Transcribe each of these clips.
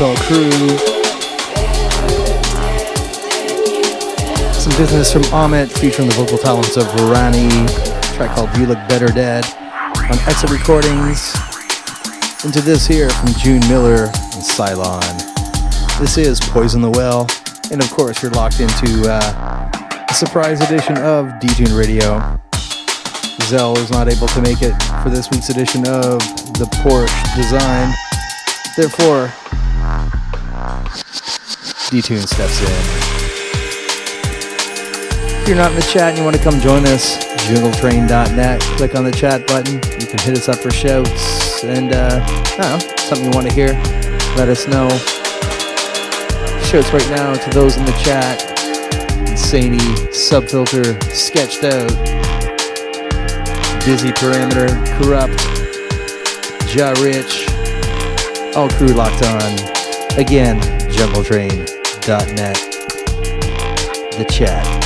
CSL crew. Some business from Amit featuring the vocal talents of Rani. track called You Look Better Dead on Exit Recordings. Into this here from June Miller and Cylon. This is Poison the Well. And of course, you're locked into uh, a surprise edition of DTune Radio. Zell is not able to make it for this week's edition of the Porsche Design. Therefore, D-Tune steps in. If you're not in the chat and you want to come join us, jungletrain.net, click on the chat button. You can hit us up for shouts and, uh, know, something you want to hear, let us know. Shouts right now to those in the chat. Insaney, Subfilter, Sketched Out, Busy Parameter, Corrupt, Ja Rich, all crew locked on. Again, The chat.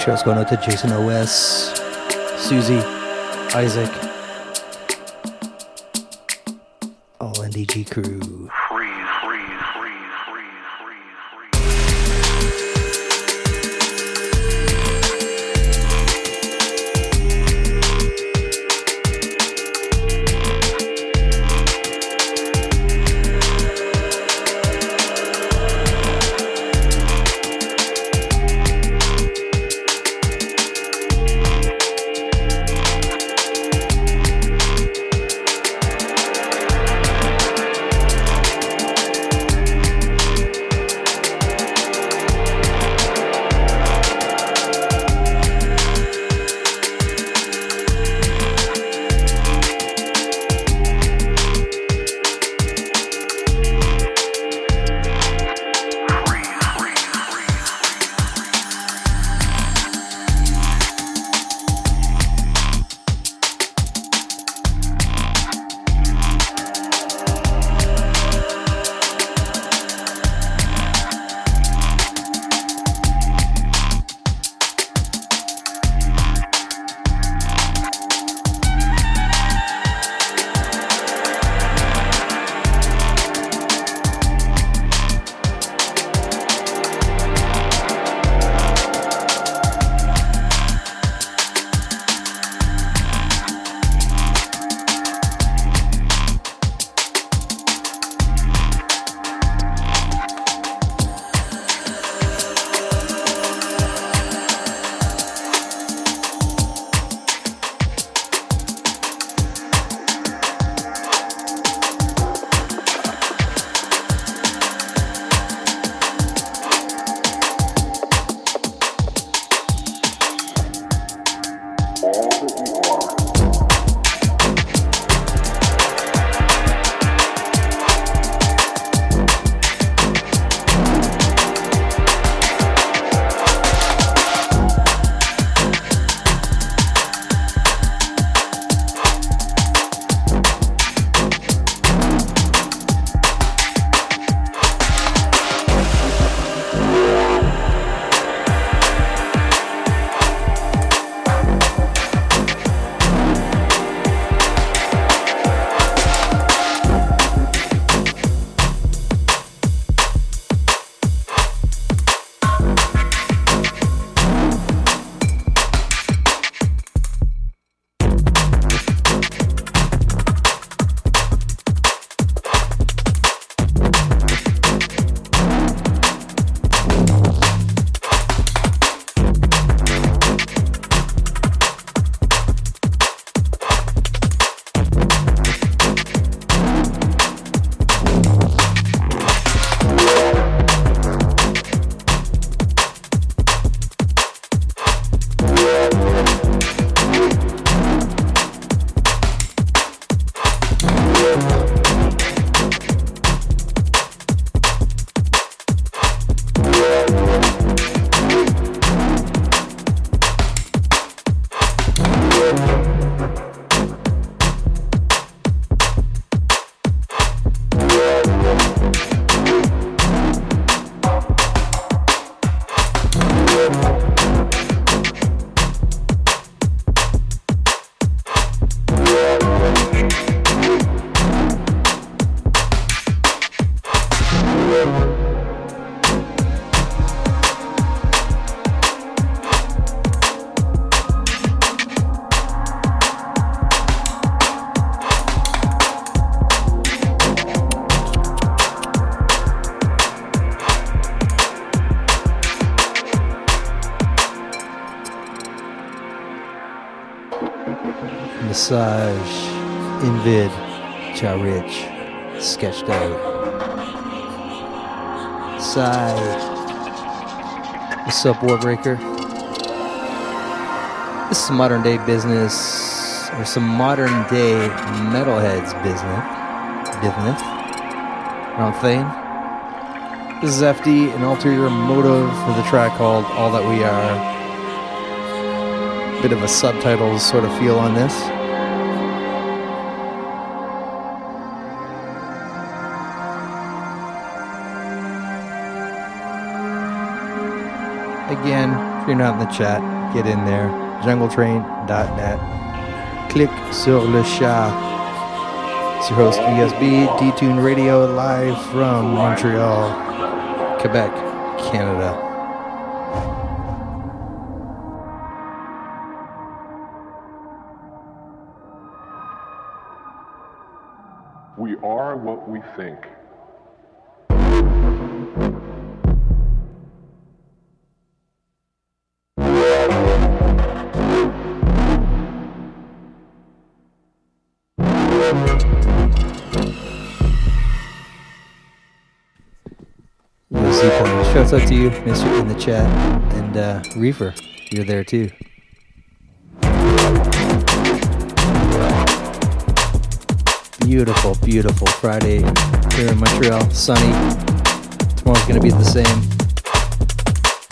Shouts going out to Jason OS, Susie, Isaac, all NDG crew. Sketched out. Side. What's up, Warbreaker? This is modern day business, or some modern day Metalheadz business. Business. You know I'm? This is FD, an ulterior motive for the track called All That We Are. Bit of a subtitles sort of feel on this. Again, if you're not in the chat, get in there. Jungletrain.net. Click sur le chat. It's your host, ESB, Detune Radio, live from Montreal, Quebec, Canada. We are what we think. Shouts out to you, Mister, in the chat, and uh, Reefer, you're there too. Beautiful, beautiful Friday here in Montreal. Sunny. Tomorrow's gonna be the same.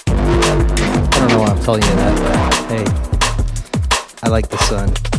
I don't know why I'm telling you that, but hey, I like the sun.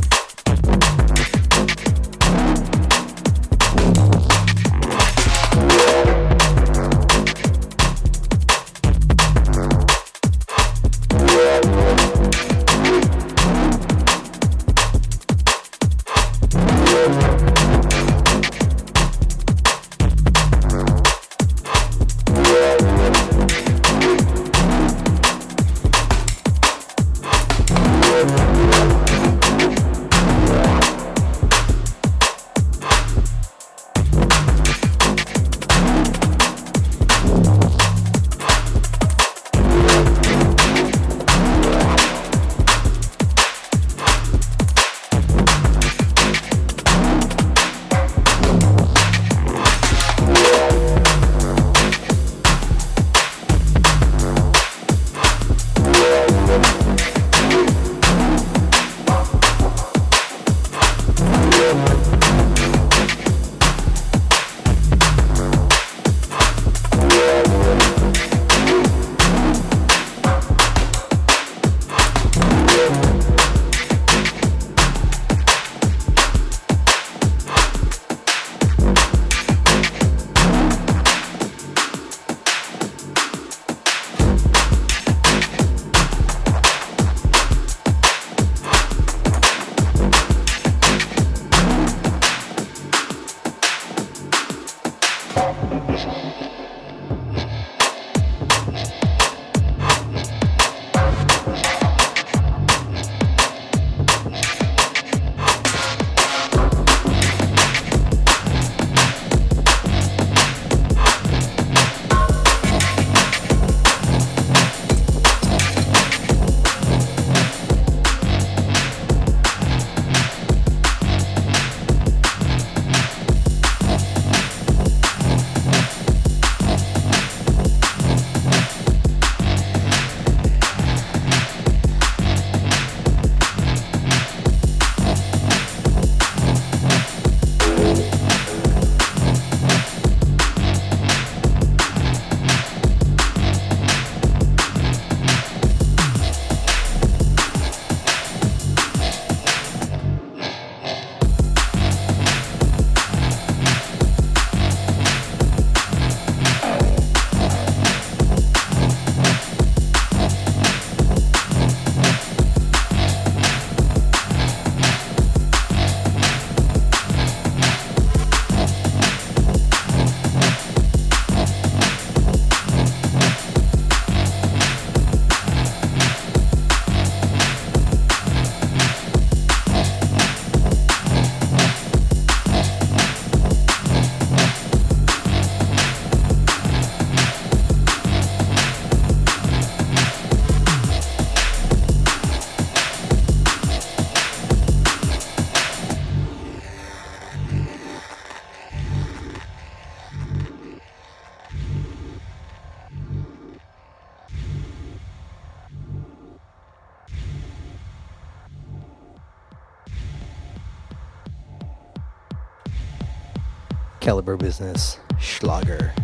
Calibre Business, Schlager.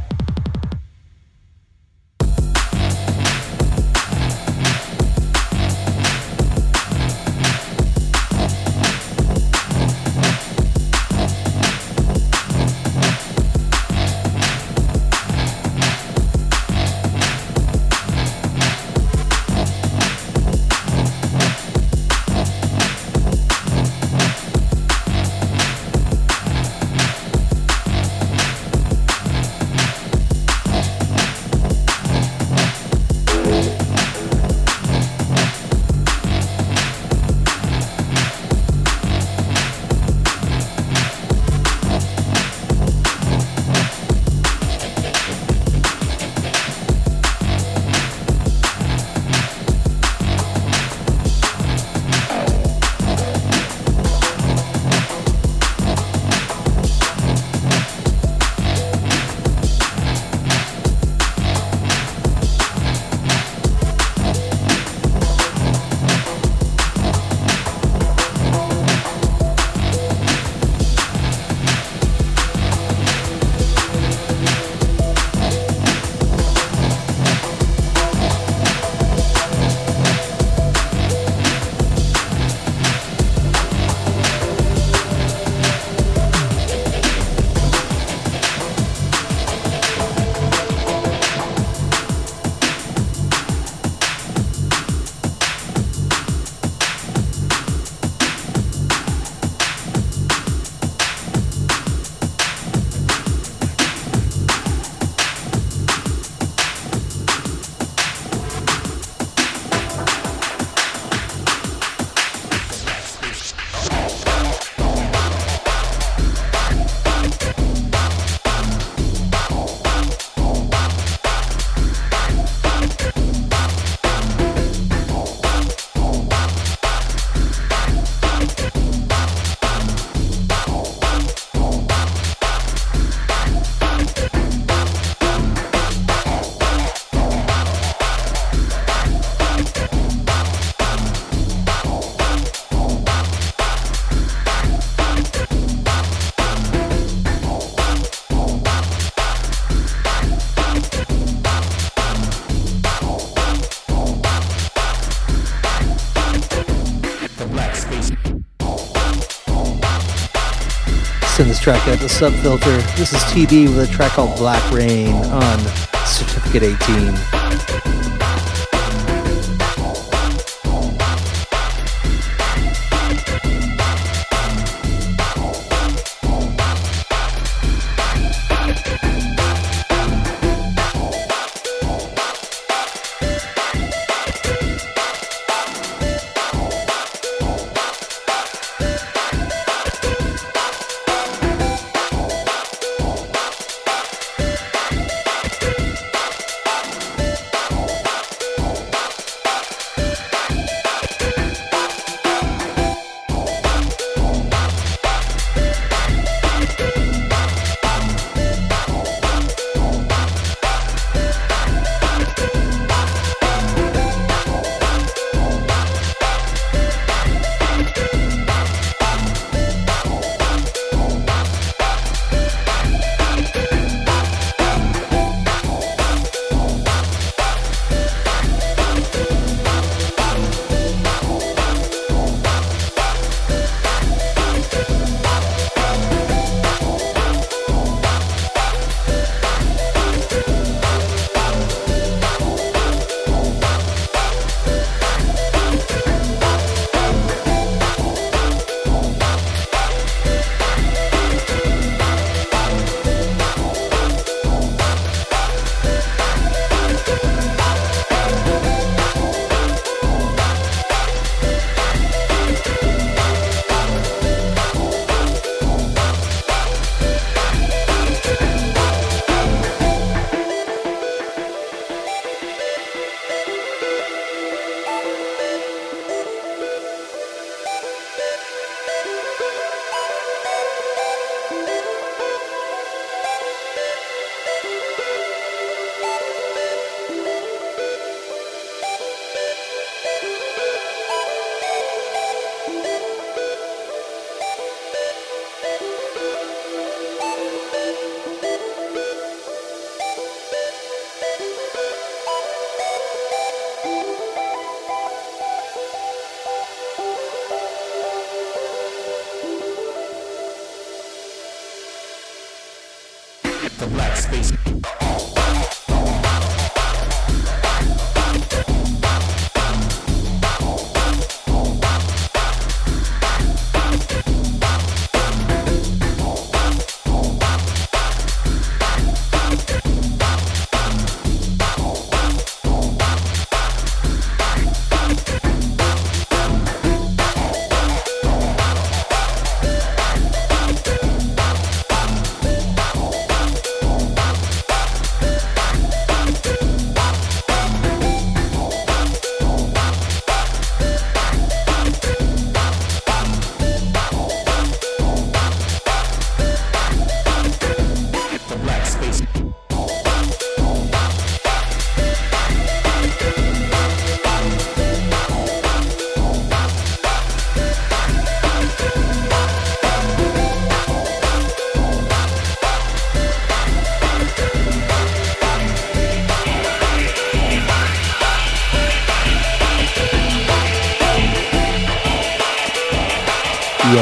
Track out the Subfilter. This is TD with a track called Black Rain on Certificate 18.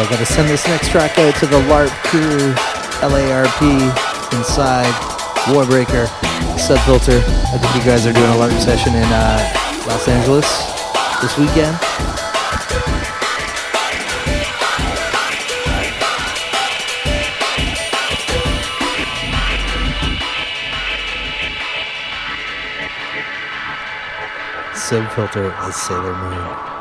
Yeah, gotta send this next track out to the LARP crew, LARP, inside, Warbreaker, Subfilter. I think you guys are doing a LARP session in uh, Los Angeles this weekend. Subfilter as Sailor Moon.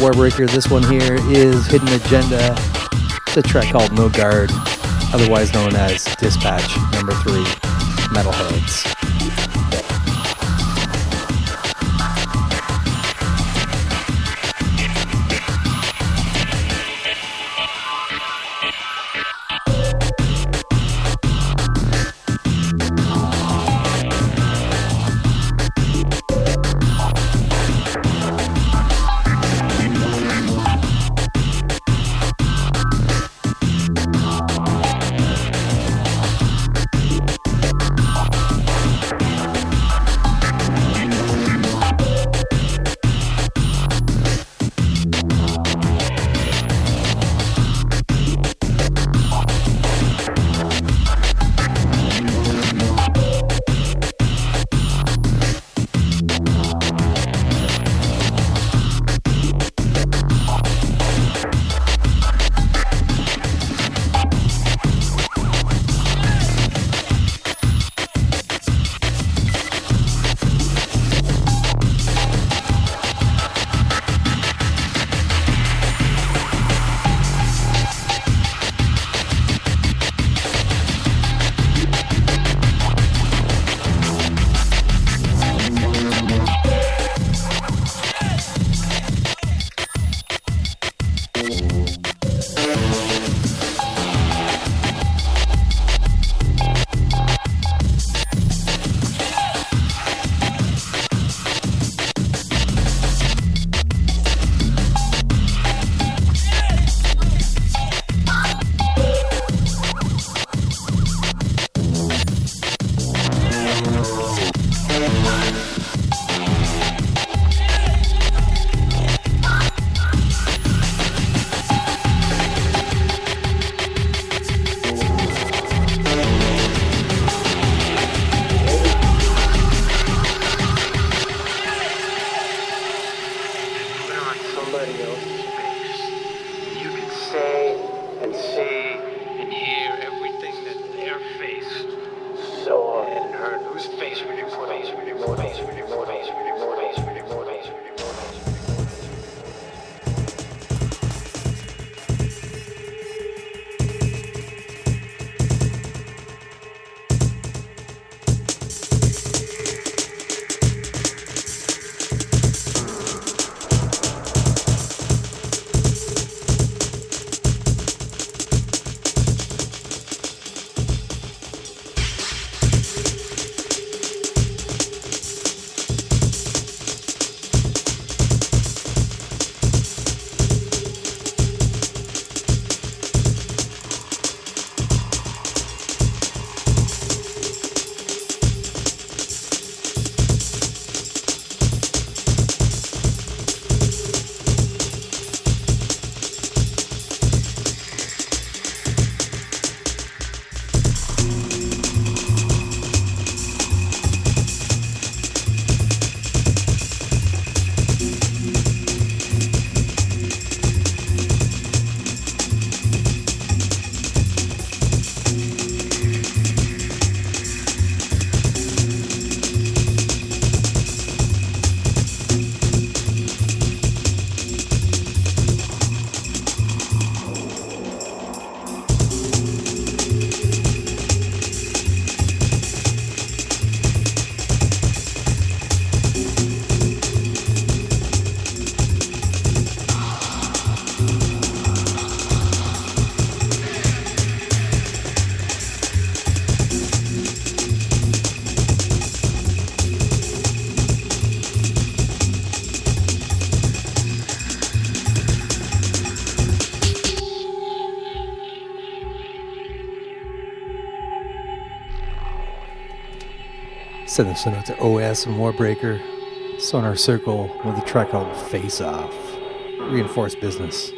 Warbreaker. This one here is Hidden Agenda. It's a track called No Guard, otherwise known as Dispatch Number Three, Metalheadz. send this one out to OS and Warbreaker. Sonar Circle with a track called Face Off. Reinforced Business.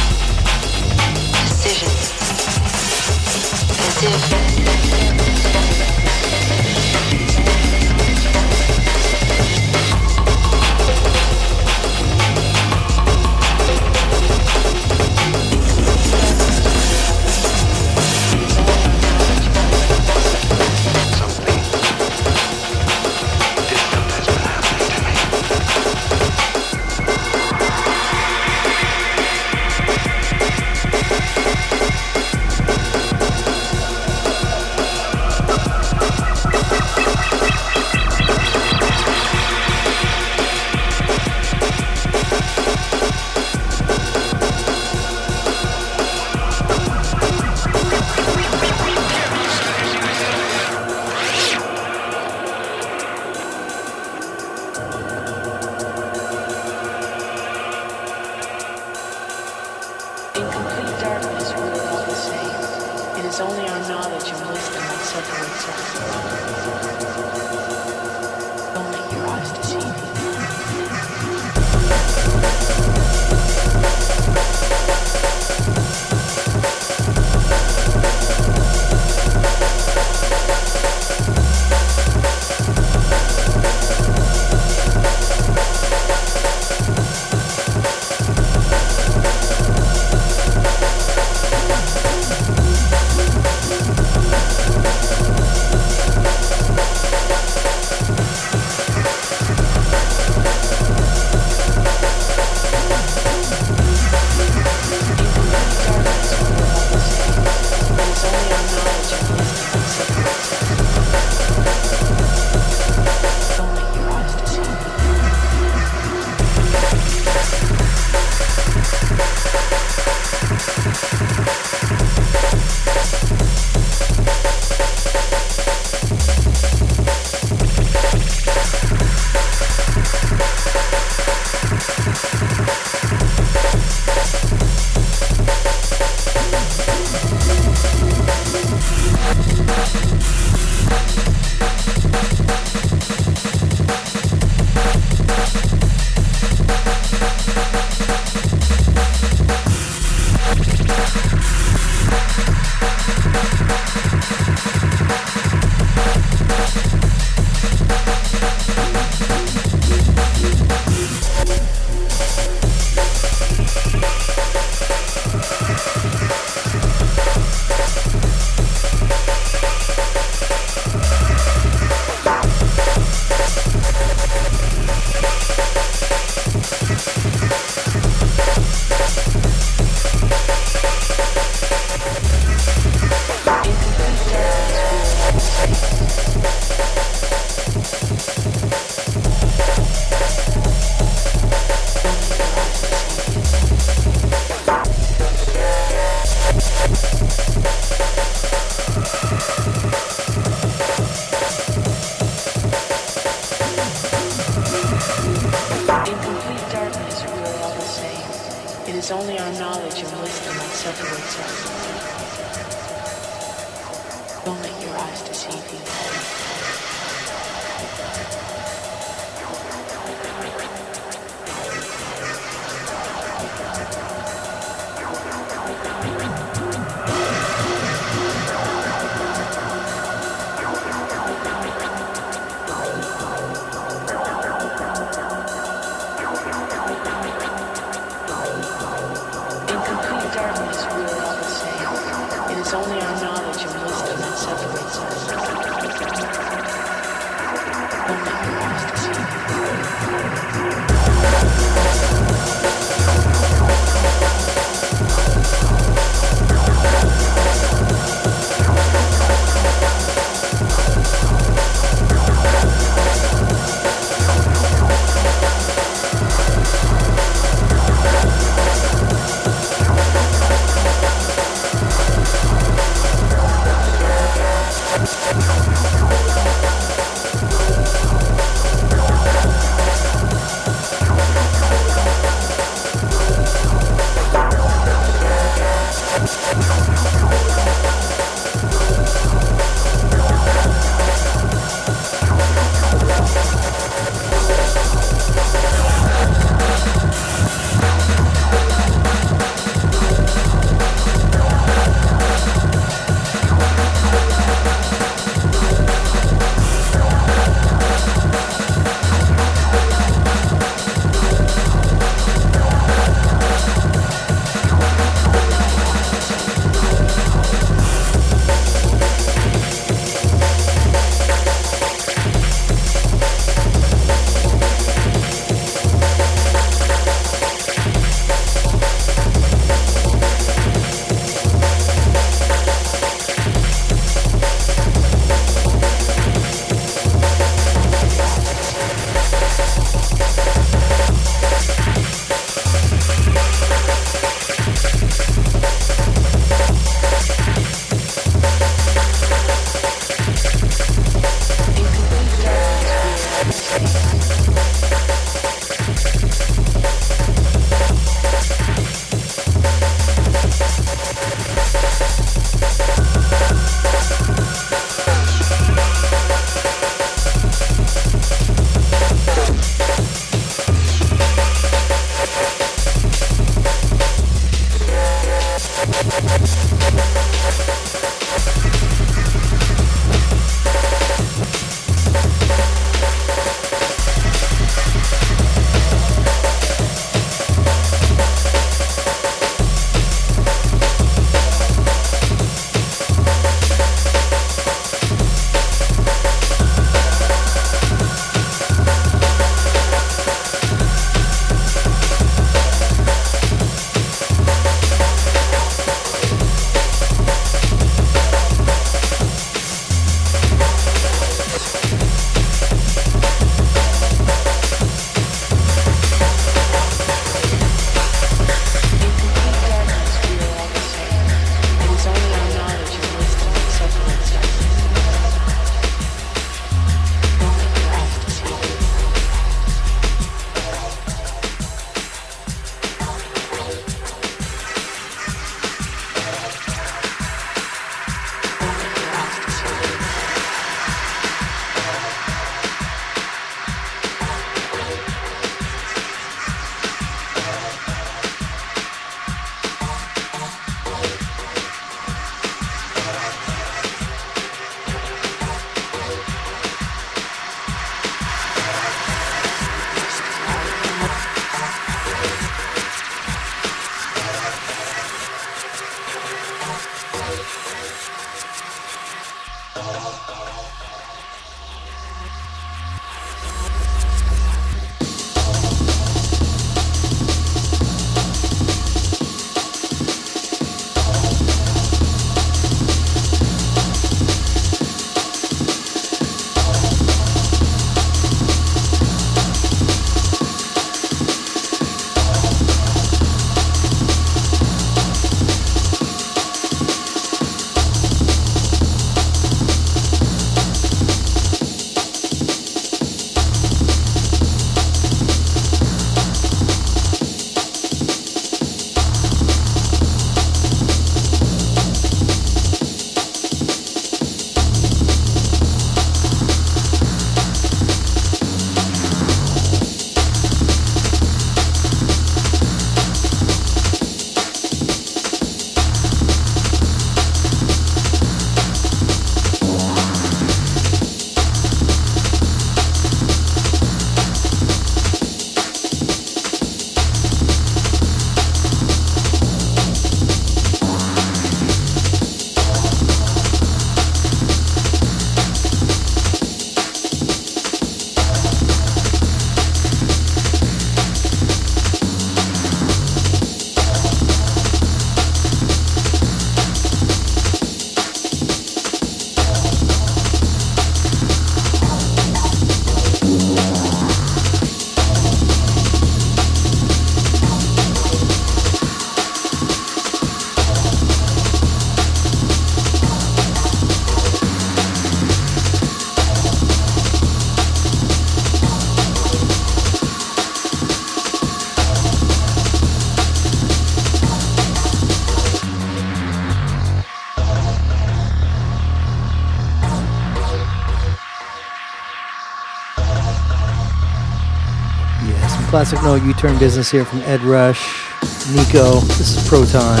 Classic No U-turn business here from Ed Rush, Nico. This is Proton.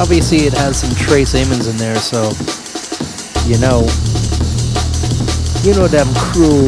Obviously, it has some Trace Ammons in there, so you know, you know them crew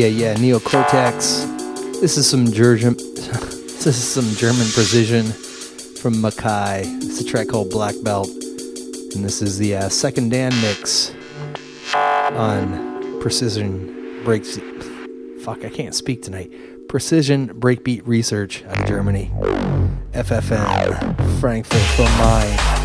Yeah, yeah, Neocortex. This is some German. this is some German precision from Makai. It's a track called Black Belt, and this is the uh, second Dan mix on Precision Breaks fuck, I can't speak tonight. Precision Breakbeat Research out of Germany. FFM, Frankfurt from Main.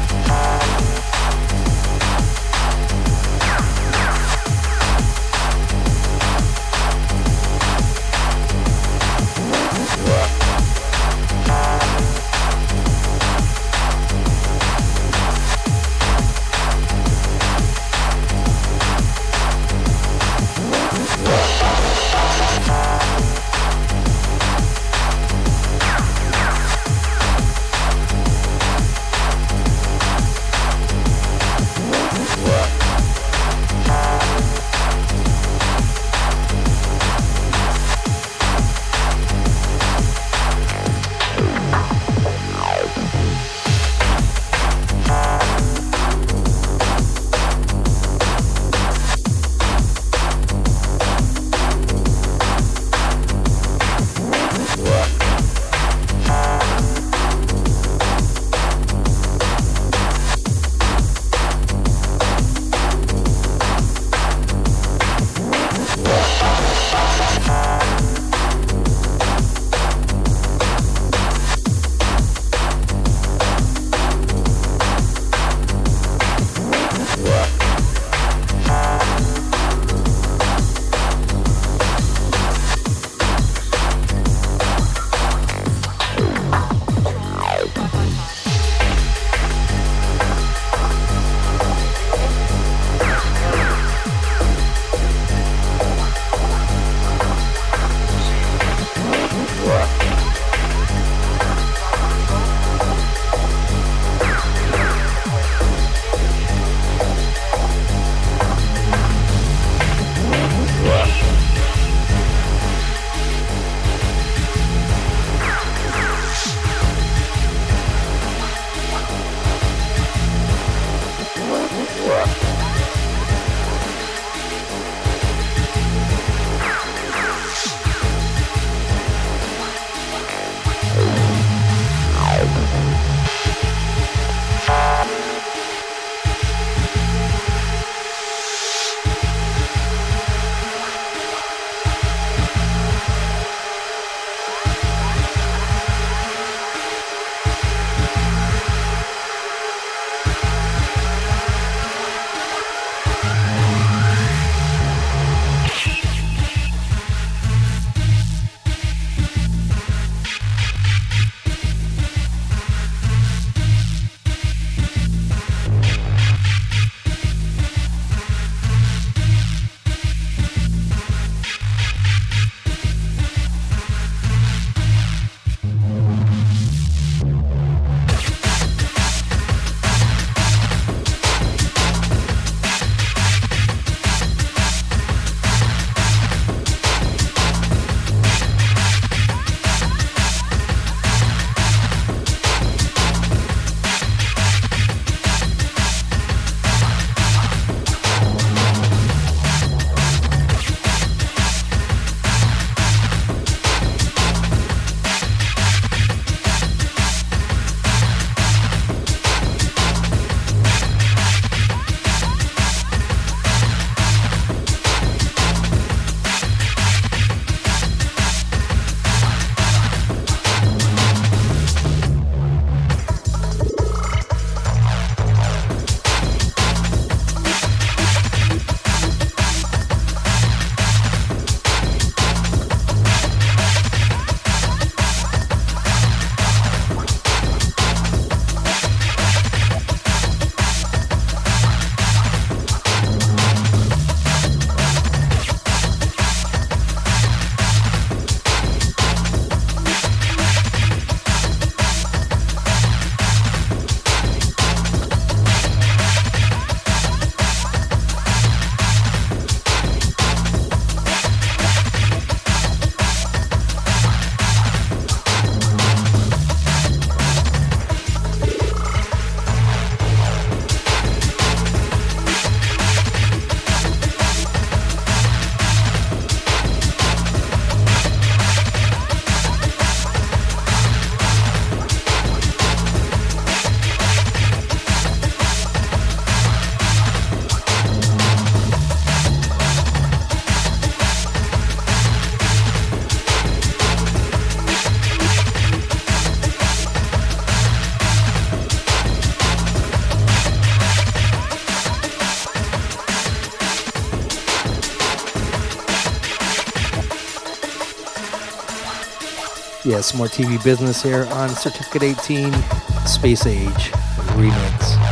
Some more TV business here on Certificate 18 Space Age Remix.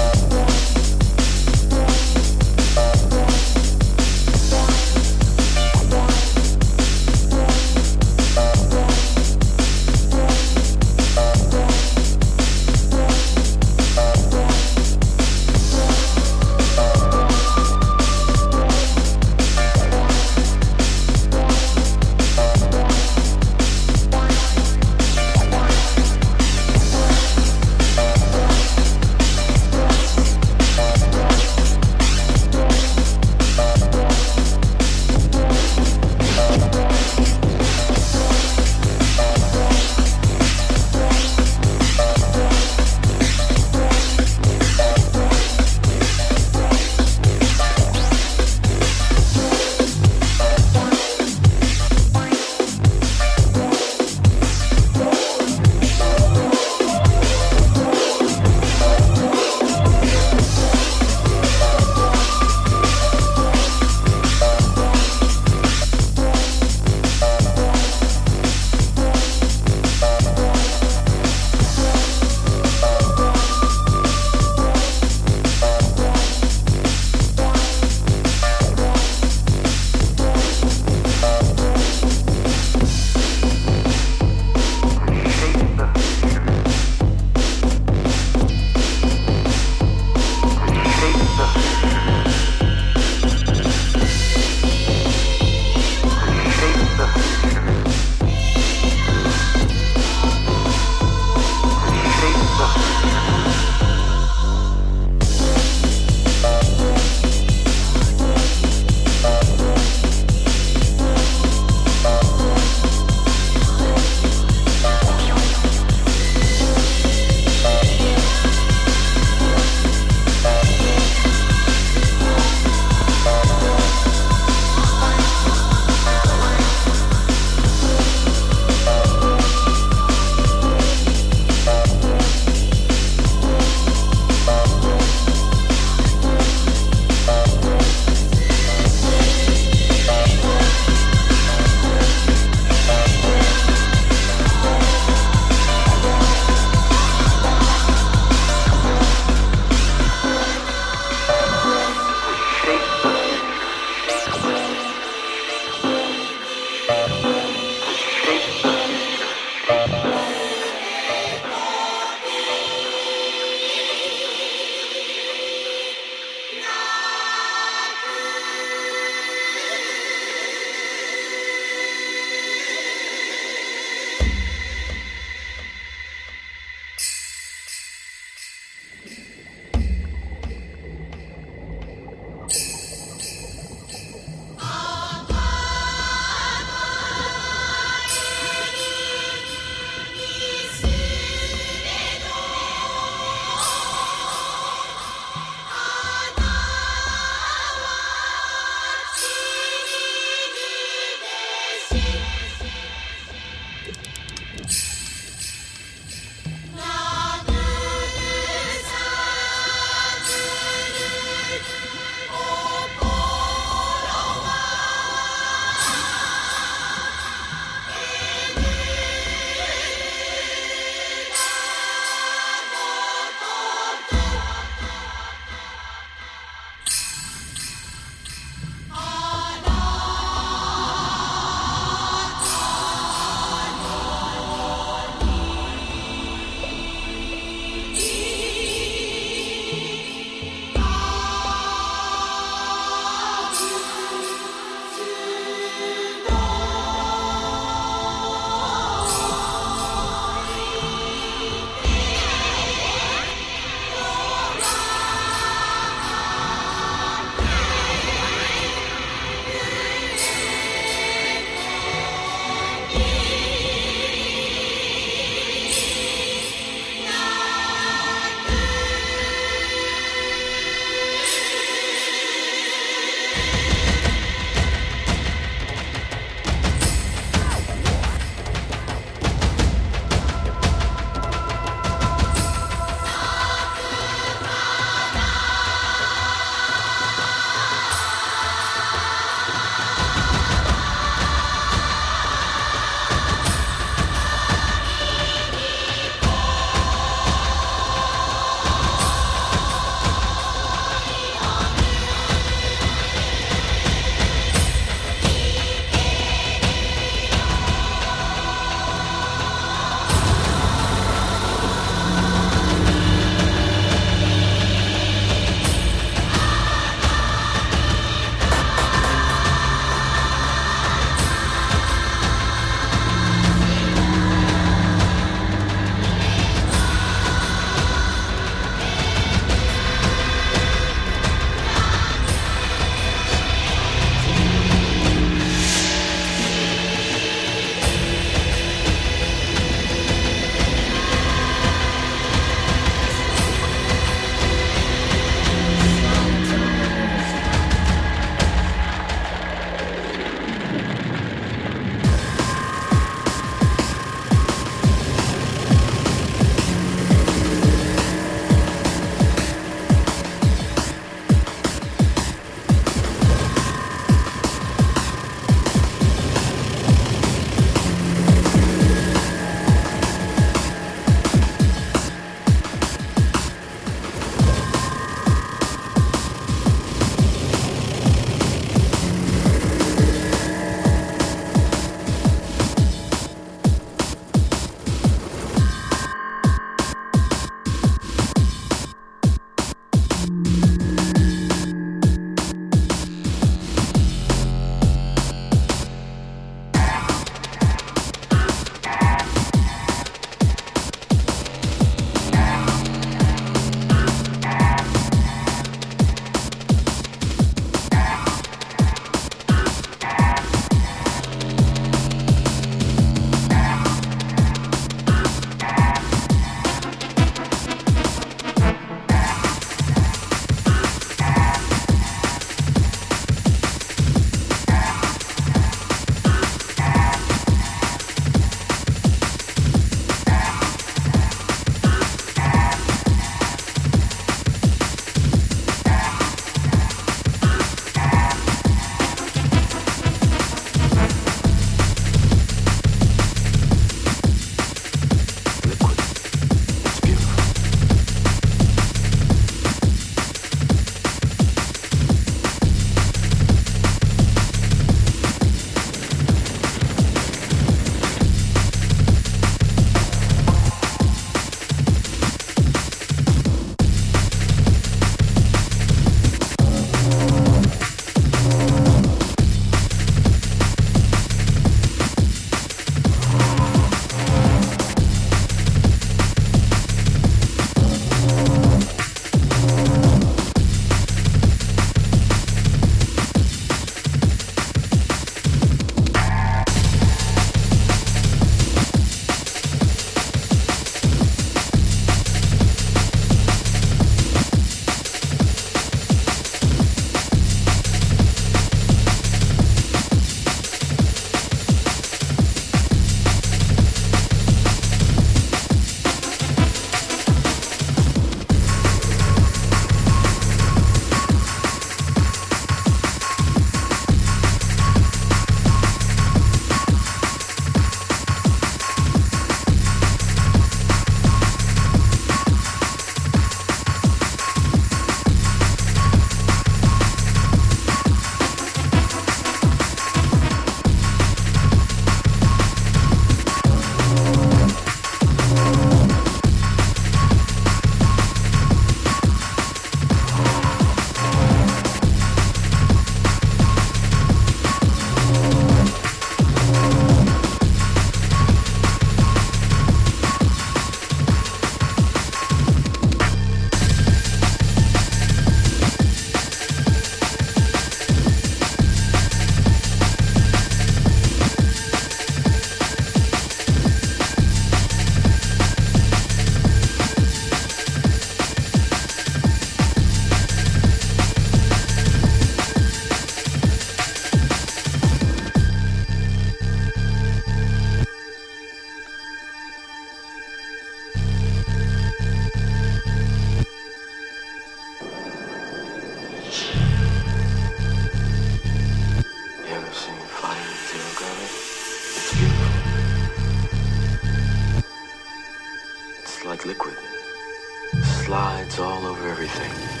Slides all over everything.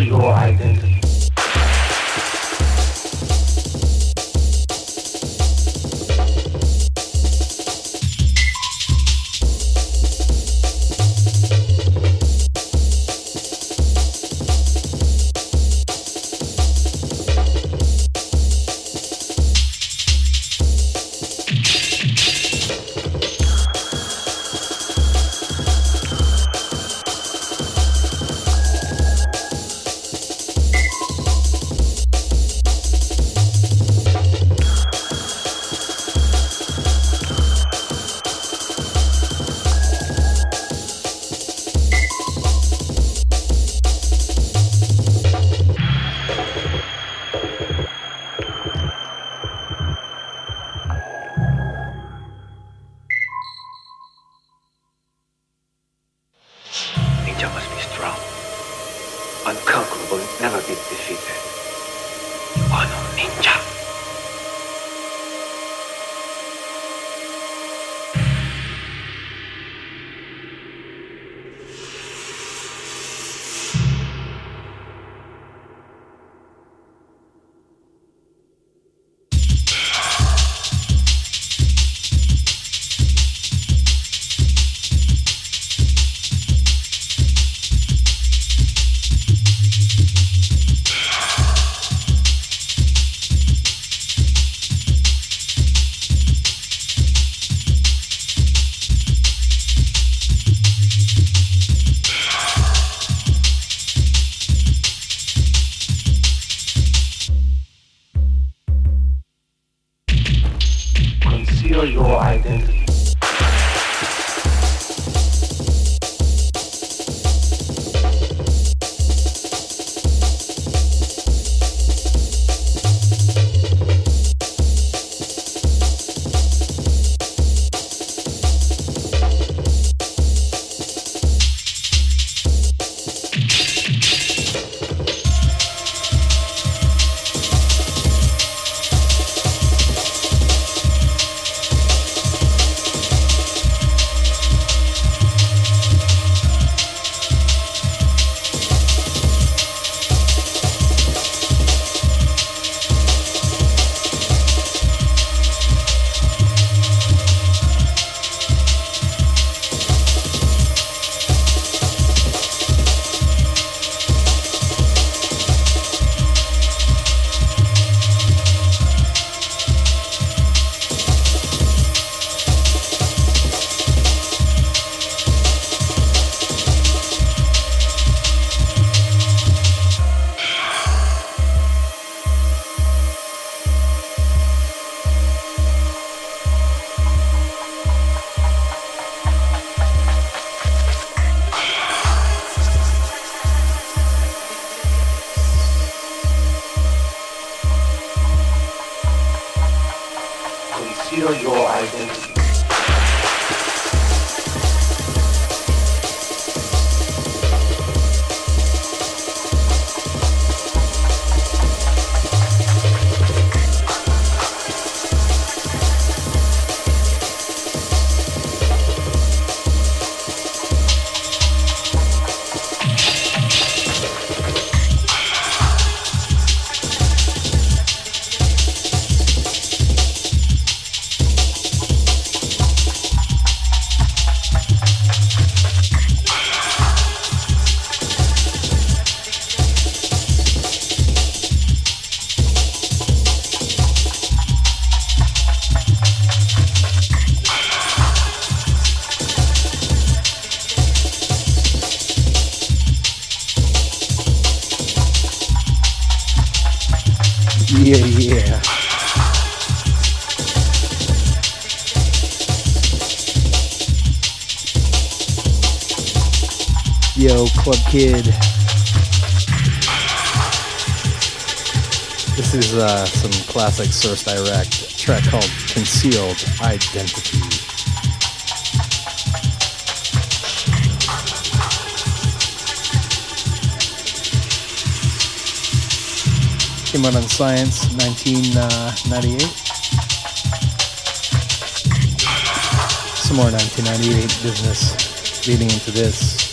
your identity. Kid. This is uh, some classic Source Direct track called Concealed Identity. Came out on Science 1998. Some more 1998 business leading into this.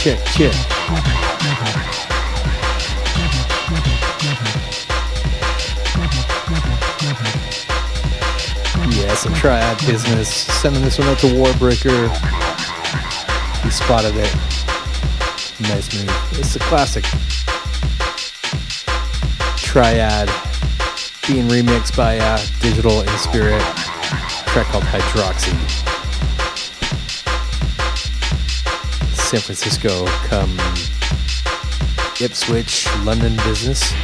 Check, check. Yeah, some triad business. Sending this one out to Warbreaker. He spotted it. Nice move. It's a classic. Triad being remixed by uh, Digital & Spirit. track called Hydroxy. San Francisco come Ipswich, London business.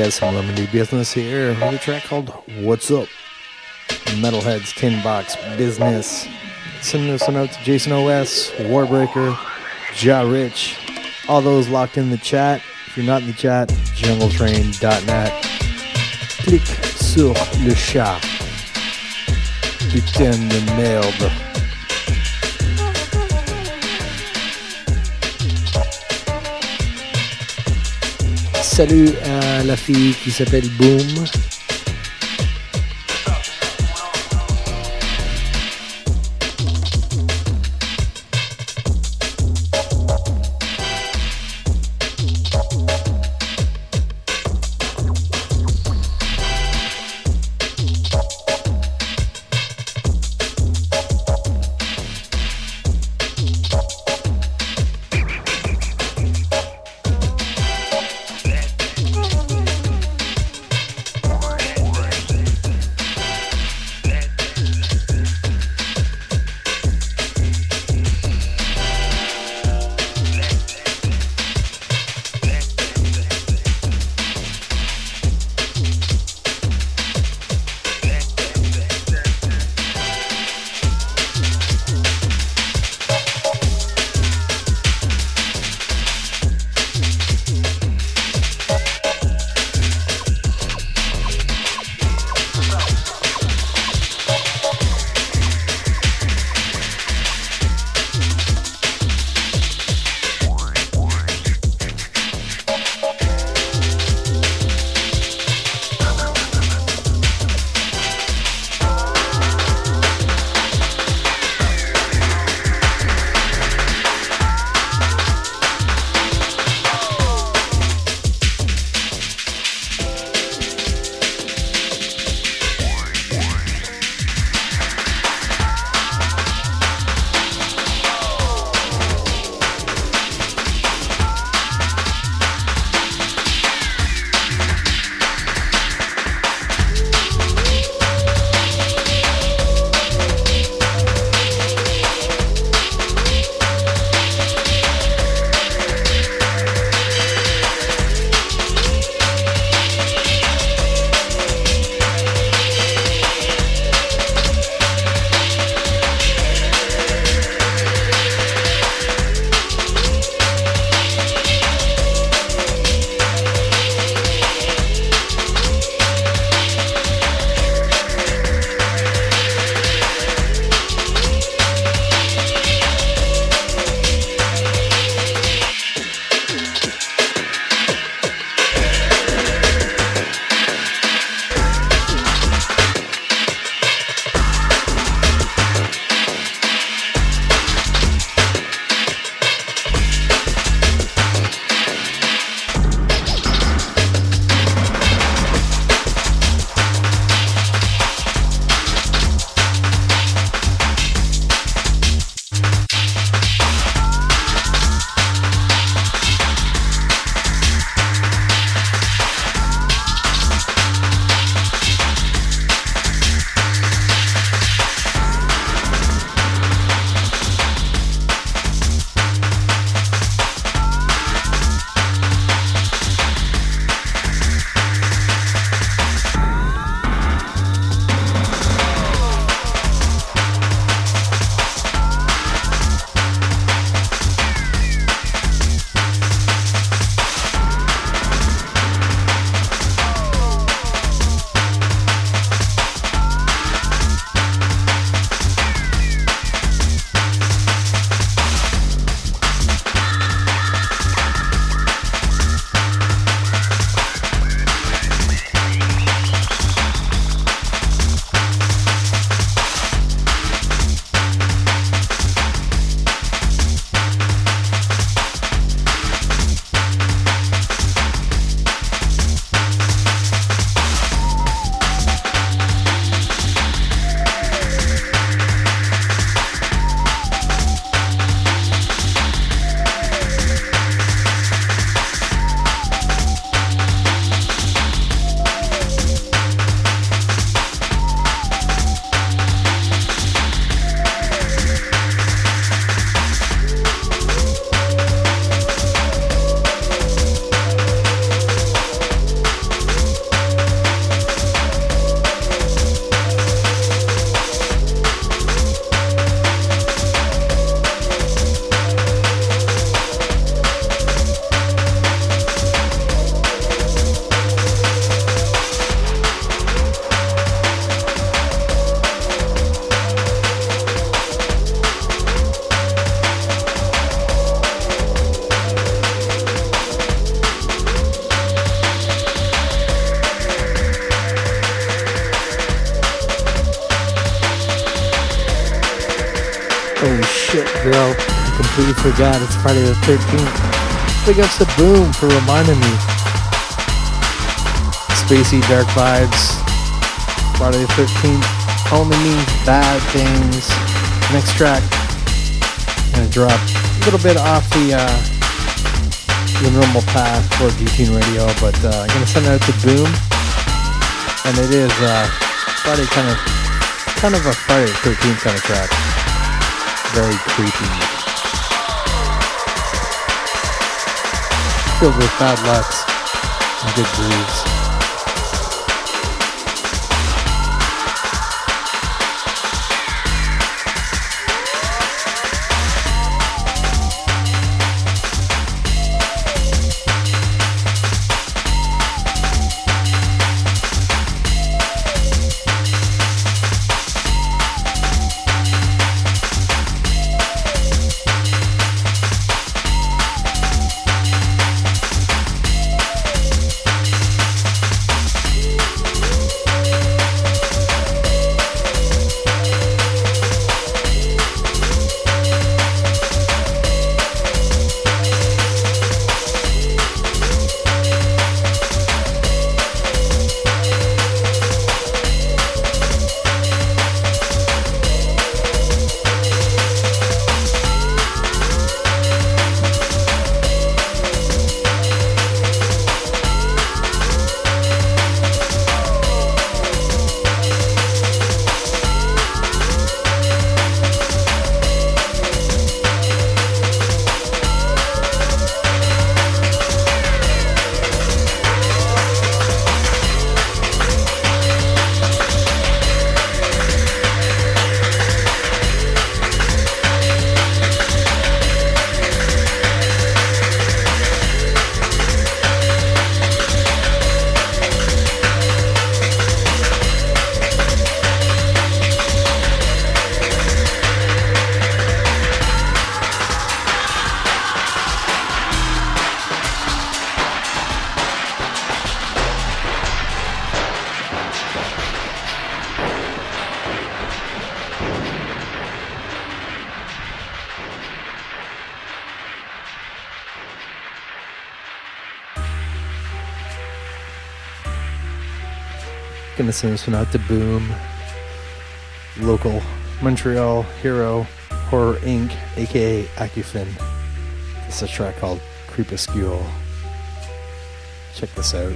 Yeah, some Lemon D business here with a track called What's Up? Metalheadz Tin Box Business. Send us a note to Jason OS, Warbreaker, Ja Rich, all those locked in the chat. If you're not in the chat, jungletrain.net. Click sur le chat. Putain de merde. Salut à la fille qui s'appelle Boom. Forgot it's Friday the 13th. Big ups to Boom for reminding me. Spacey Dark Vibes. Friday the 13th only means bad things. Next track. Gonna drop a little bit off the uh, the normal path for D-Tune Radio, but uh, I'm gonna send out to Boom. And it is uh, Friday kind of kind of a Friday the 13th kind of track. Very creepy. Filled with bad lucks and good grooves. Out to Boom, local Montreal hero, Horror Inc., aka Akufen. It's a track called Creepuscule. Check this out.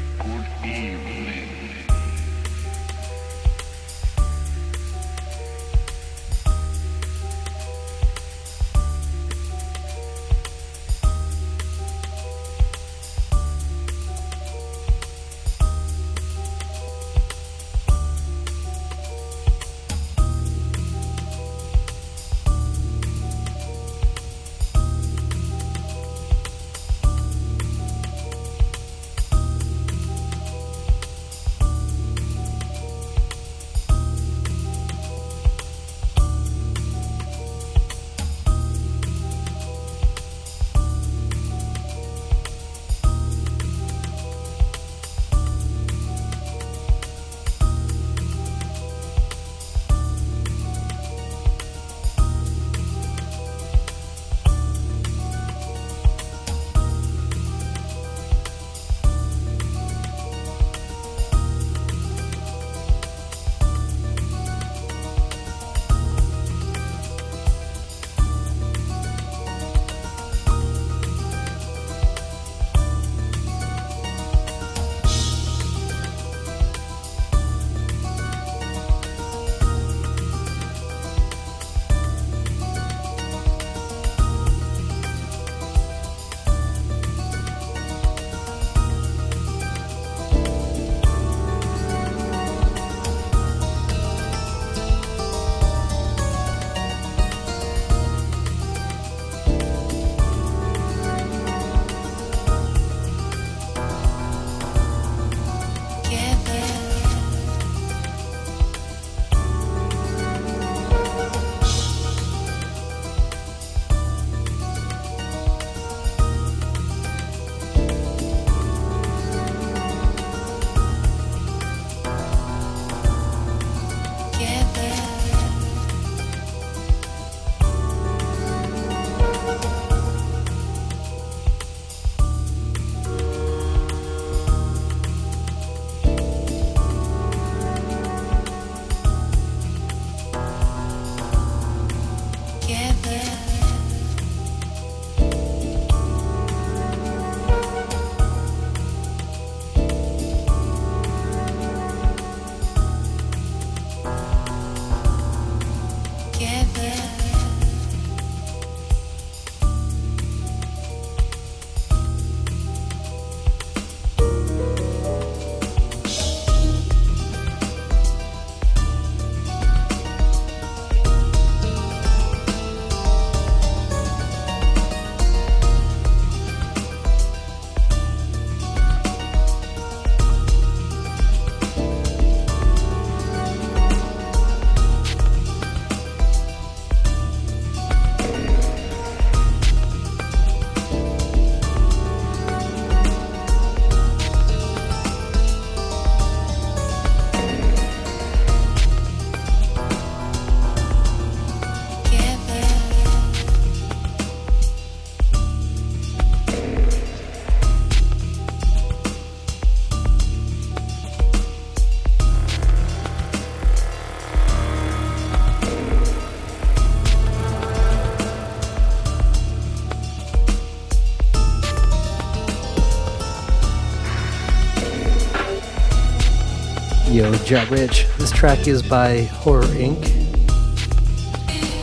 Jack Rich. This track is by Horror Inc.,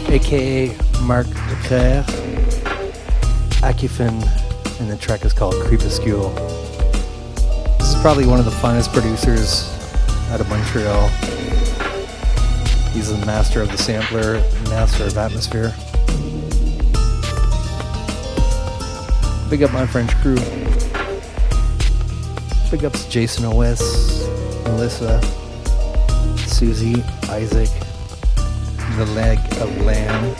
aka Marc Leclair, Akufen, and the track is called Creepuscule. This is probably one of the finest producers out of Montreal. He's the master of the sampler, master of atmosphere. Big up my French crew. Big ups Jason OS, Melissa, Susie, Isaac, The Leg of Lamb,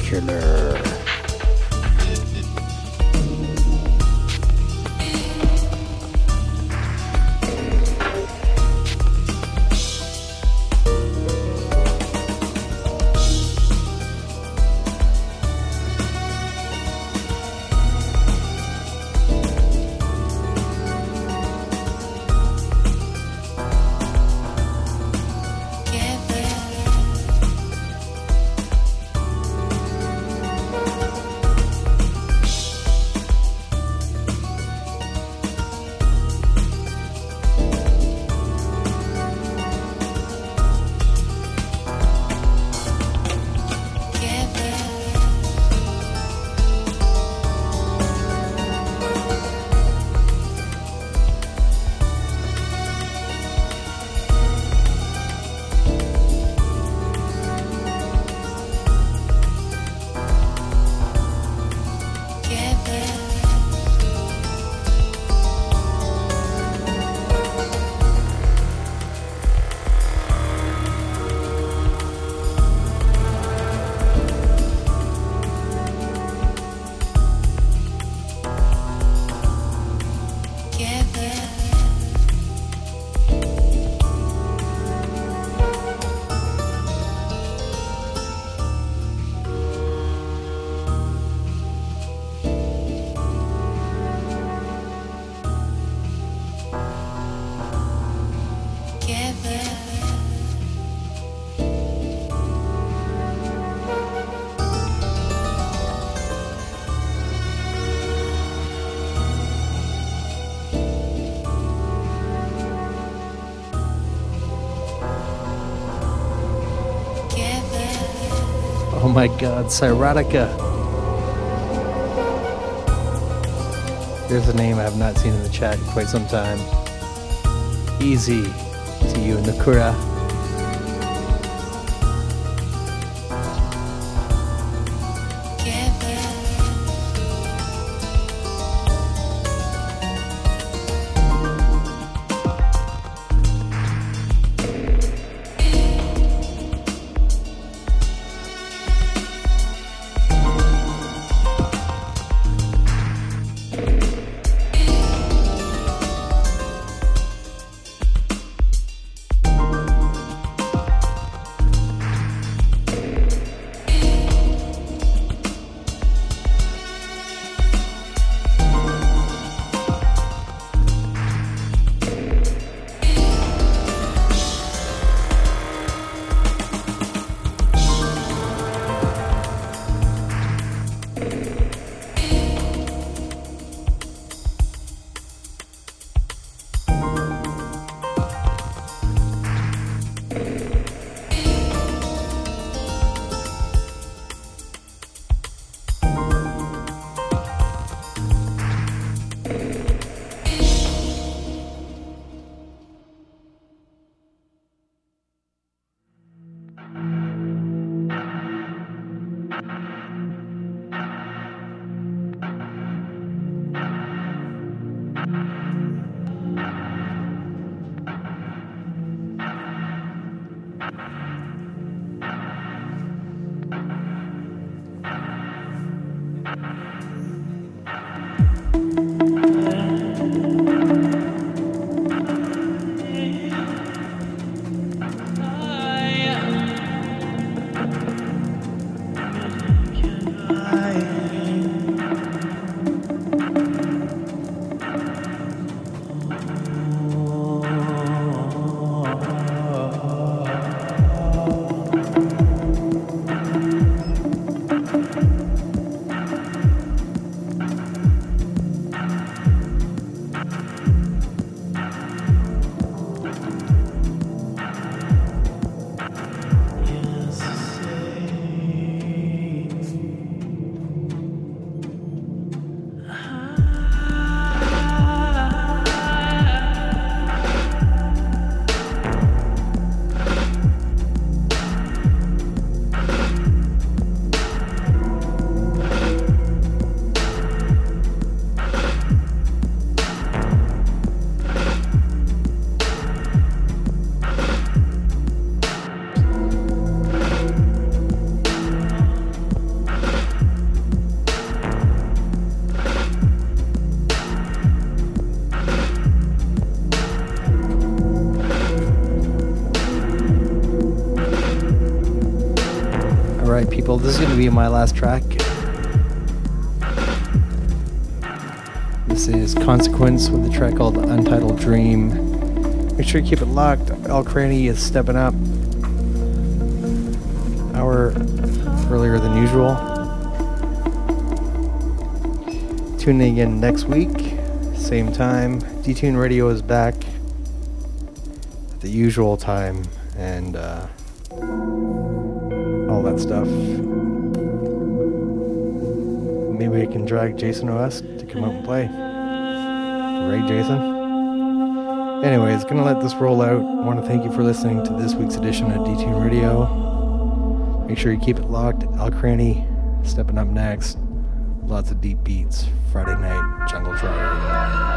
Killer. My god, Cyrotica. There's a name I have not seen in the chat in quite some time. Easy to you, Nakura. People, this is going to be my last track. This is Consequence with the track called Untitled Dream. Make sure you keep it locked. Al Cranny is stepping up. Hour earlier than usual. Tuning in again next week, same time. Detune Radio is back at the usual time and uh, stuff. Maybe I can drag Jason OS to come out and play. Right, Jason? Anyways, gonna let this roll out. I want to thank you for listening to this week's edition of Detune Radio. Make sure you keep it locked. Al Cranny stepping up next. Lots of deep beats. Friday night, Jungle Tribe.